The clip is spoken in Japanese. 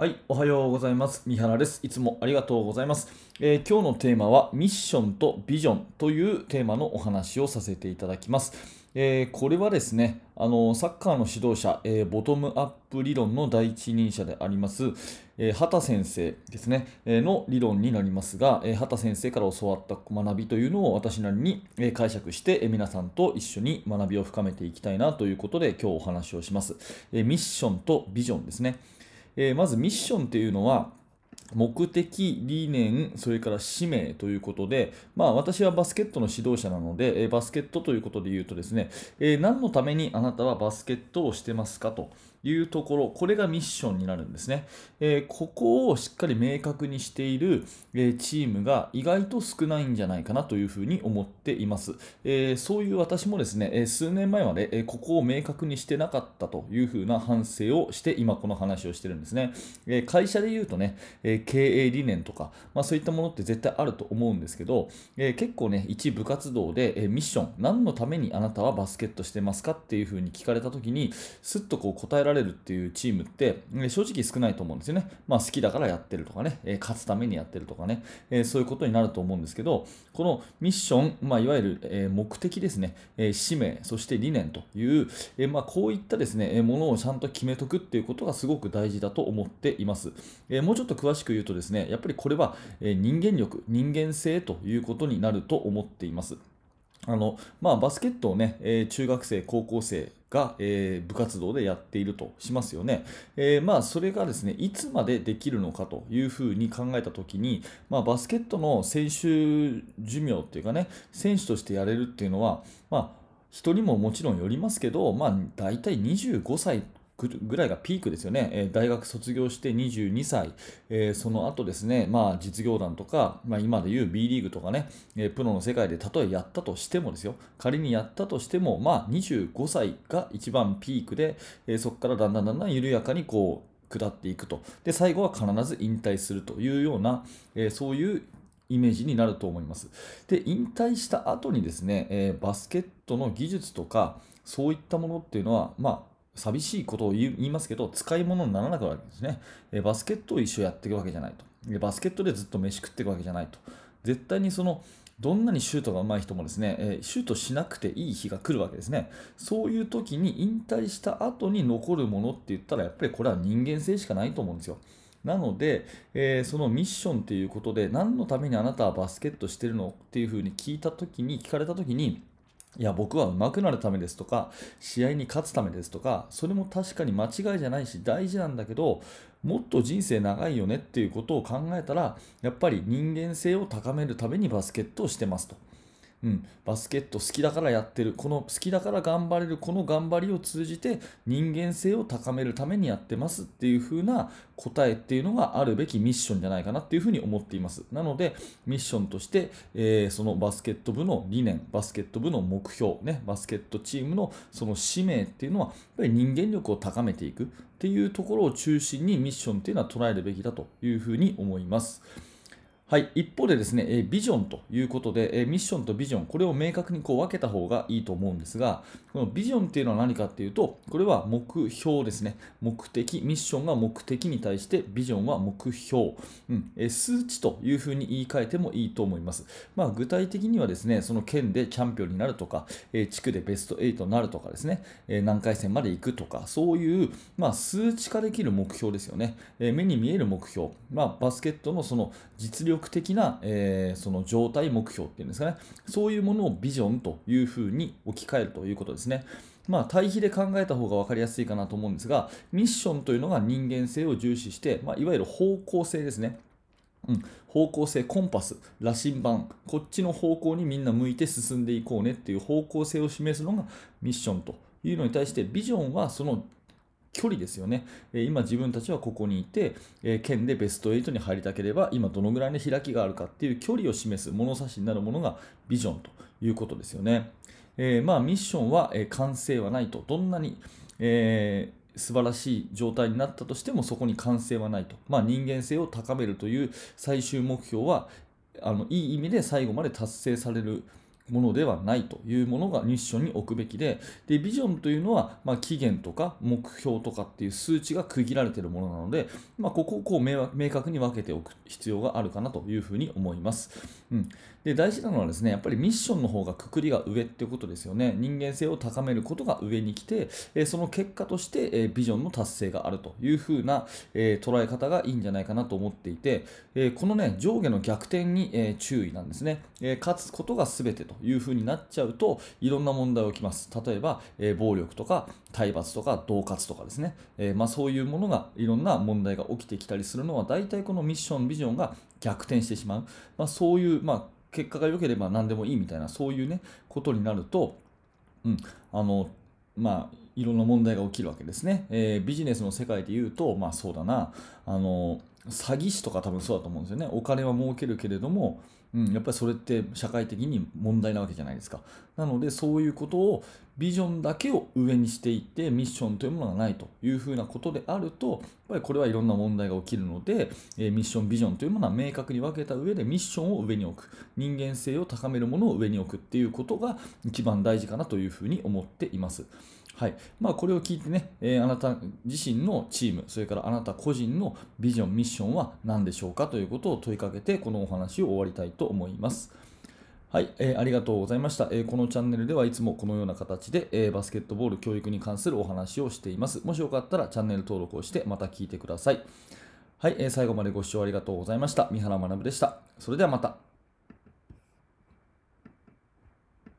はい、おはようございます。三原です。いつもありがとうございます。えー今日のテーマはミッションとビジョンというテーマのお話をさせていただきます。えーこれはですね、あのサッカーの指導者、えーボトムアップ理論の第一人者であります、えー畑先生ですね、えの理論になりますが、えー畑先生から教わった学びというのを私なりにえ解釈して、え皆さんと一緒に学びを深めていきたいなということで今日お話をします。えミッションとビジョンですね。えーまずミッションっていうのは目的、理念、それから使命ということで、まあ、私はバスケットの指導者なので、えーバスケットということで言うとですね、えー何のためにあなたはバスケットをしてますかと。いうところ、これがミッションになるんですね。えーここをしっかり明確にしている、えーチームが意外と少ないんじゃないかなというふうに思っています。えーそういう私もですね、えー数年前まで、えーここを明確にしてなかったというふうな反省をして今この話をしてるんですね。えー会社で言うとね、えー経営理念とか、まあ、そういったものって絶対あると思うんですけど、えー結構ね、一部活動で、えーミッション、何のためにあなたはバスケットしてますかっていうふうに聞かれたときに、すっとこう答えられられるっていうチームって、えー正直少ないと思うんですよね。まあ、好きだからやってるとかね、え勝つためにやってるとかね、えそういうことになると思うんですけど、このミッション、まあ、いわゆる、え目的ですね、えー使命、そして理念という、えまあ、こういったですね、えーものをちゃんと決めとくっていうことがすごく大事だと思っています。えもうちょっと詳しく言うとですね、やっぱりこれは、え人間力、人間性ということになると思っています。あのまあ、バスケットをね、え中学生、高校生が、えー部活動でやっているとしますよね。えーまあ、それがですね、いつまでできるのかというふうに考えたときに、まあ、バスケットの選手寿命っていうかね、選手としてやれるっていうのは、まあ、人にももちろんよりますけど、まあ、大体25歳ぐらいがピークですよね、え大学卒業して22歳、えその後ですね、まあ、実業団とか、まあ、今でいう B リーグとかね、えプロの世界で例えやったとしてもですよ、仮にやったとしても、まあ、25歳が一番ピークで、えそこからだんだんだんだん緩やかにこう下っていくと、で最後は必ず引退するというような、えそういうイメージになると思います。で、引退した後にですね、えーバスケットの技術とか、そういったものっていうのは、まあ、寂しいことを言いますけど、使い物にならなくなるわけですね。えバスケットを一緒やっていくわけじゃないと。でバスケットでずっと飯食っていくわけじゃないと。絶対にその、どんなにシュートが上手い人もですね、えシュートしなくていい日が来るわけですね。そういう時に引退した後に残るものって言ったら、やっぱりこれは人間性しかないと思うんですよ。なので、えーそのミッションということで、何のためにあなたはバスケットしてるのっていうふうに聞いたときに、聞かれたときに、いや、僕は上手くなるためですとか、試合に勝つためですとか、それも確かに間違いじゃないし、大事なんだけど、もっと人生長いよねっていうことを考えたら、やっぱり人間性を高めるためにバスケットをしてますと。うん、バスケット好きだからやってる、この好きだから頑張れる、この頑張りを通じて人間性を高めるためにやってますっていう風な答えっていうのがあるべきミッションじゃないかなっていう風に思っています。なので、ミッションとして、えーそのバスケット部の理念、バスケット部の目標、ね、バスケットチームのその使命っていうのは、やっぱり人間力を高めていくっていうところを中心にミッションっていうのは捉えるべきだという風に思います。はい、一方でですね、えビジョンということで、えミッションとビジョン、これを明確にこう分けた方がいいと思うんですが、このビジョンっていうのは何かっていうと、これは目標ですね。目的、ミッションが目的に対して、ビジョンは目標、うんえ数値というふうに言い換えてもいいと思います。まあ、具体的にはですね、その県でチャンピオンになるとか、え地区でベスト8になるとかですね、え何回戦まで行くとか、そういう、まあ、数値化できる目標ですよね。え目に見える目標、まあ、バスケットのその実力的な、えーその状態目標っていうんですかね、そういうものをビジョンというふうに置き換えるということですね。まあ、対比で考えた方が分かりやすいかなと思うんですが、ミッションというのが人間性を重視して、まあ、いわゆる方向性ですね。うん、方向性、コンパス、羅針盤、こっちの方向にみんな向いて進んでいこうねっていう方向性を示すのがミッションというのに対して、ビジョンはその距離ですよね。え今自分たちはここにいて、え県でベスト8に入りたければ、今どのぐらいの開きがあるかっていう距離を示す物差しになるものがビジョンということですよね。えーまあミッションは、え完成はないと。どんなに、えー素晴らしい状態になったとしてもそこに完成はないと。まあ、人間性を高めるという最終目標はあのいい意味で最後まで達成されるものではないというものがミッションに置くべきで、でビジョンというのは、まあ、期限とか目標とかっていう数値が区切られているものなので、まあ、ここをこう明確に分けておく必要があるかなというふうに思います。うん、で大事なのはですね、やっぱりミッションの方がくくりが上っていうことですよね。人間性を高めることが上に来て、その結果として、ビジョンの達成があるというふうな、捉え方がいいんじゃないかなと思っていて、このね、上下の逆転に、注意なんですね。勝つことが全てというふうになっちゃうと、いろんな問題が起きます。例えば、え暴力とか体罰とか恫喝とかですね、えまあ、そういうものがいろんな問題が起きてきたりするのは、大体このミッション、ビジョンが逆転してしまう。まあ、そういう、まあ結果が良ければ何でもいいみたいなそういうねことになると、うん、あのまあいろんな問題が起きるわけですね、えー、ビジネスの世界で言うとまあそうだなあの詐欺師とか多分そうだと思うんですよねお金は儲けるけれどもうん、やっぱりそれって社会的に問題なわけじゃないですか。なのでそういうことをビジョンだけを上にしていってミッションというものがないというふうなことであるとやっぱりこれはいろんな問題が起きるので、えミッションビジョンというものは明確に分けた上でミッションを上に置く人間性を高めるものを上に置くっていうことが一番大事かなというふうに思っています。はいまあ、これを聞いてね、えー、あなた自身のチーム、それからあなた個人のビジョン、ミッションは何でしょうかということを問いかけて、このお話を終わりたいと思います。はい、えー、ありがとうございました、えー、このチャンネルではいつもこのような形で、えー、バスケットボール教育に関するお話をしています。もしよかったらチャンネル登録をしてまた聞いてください。はい、え最後までご視聴ありがとうございました。三原学でした。それではまた。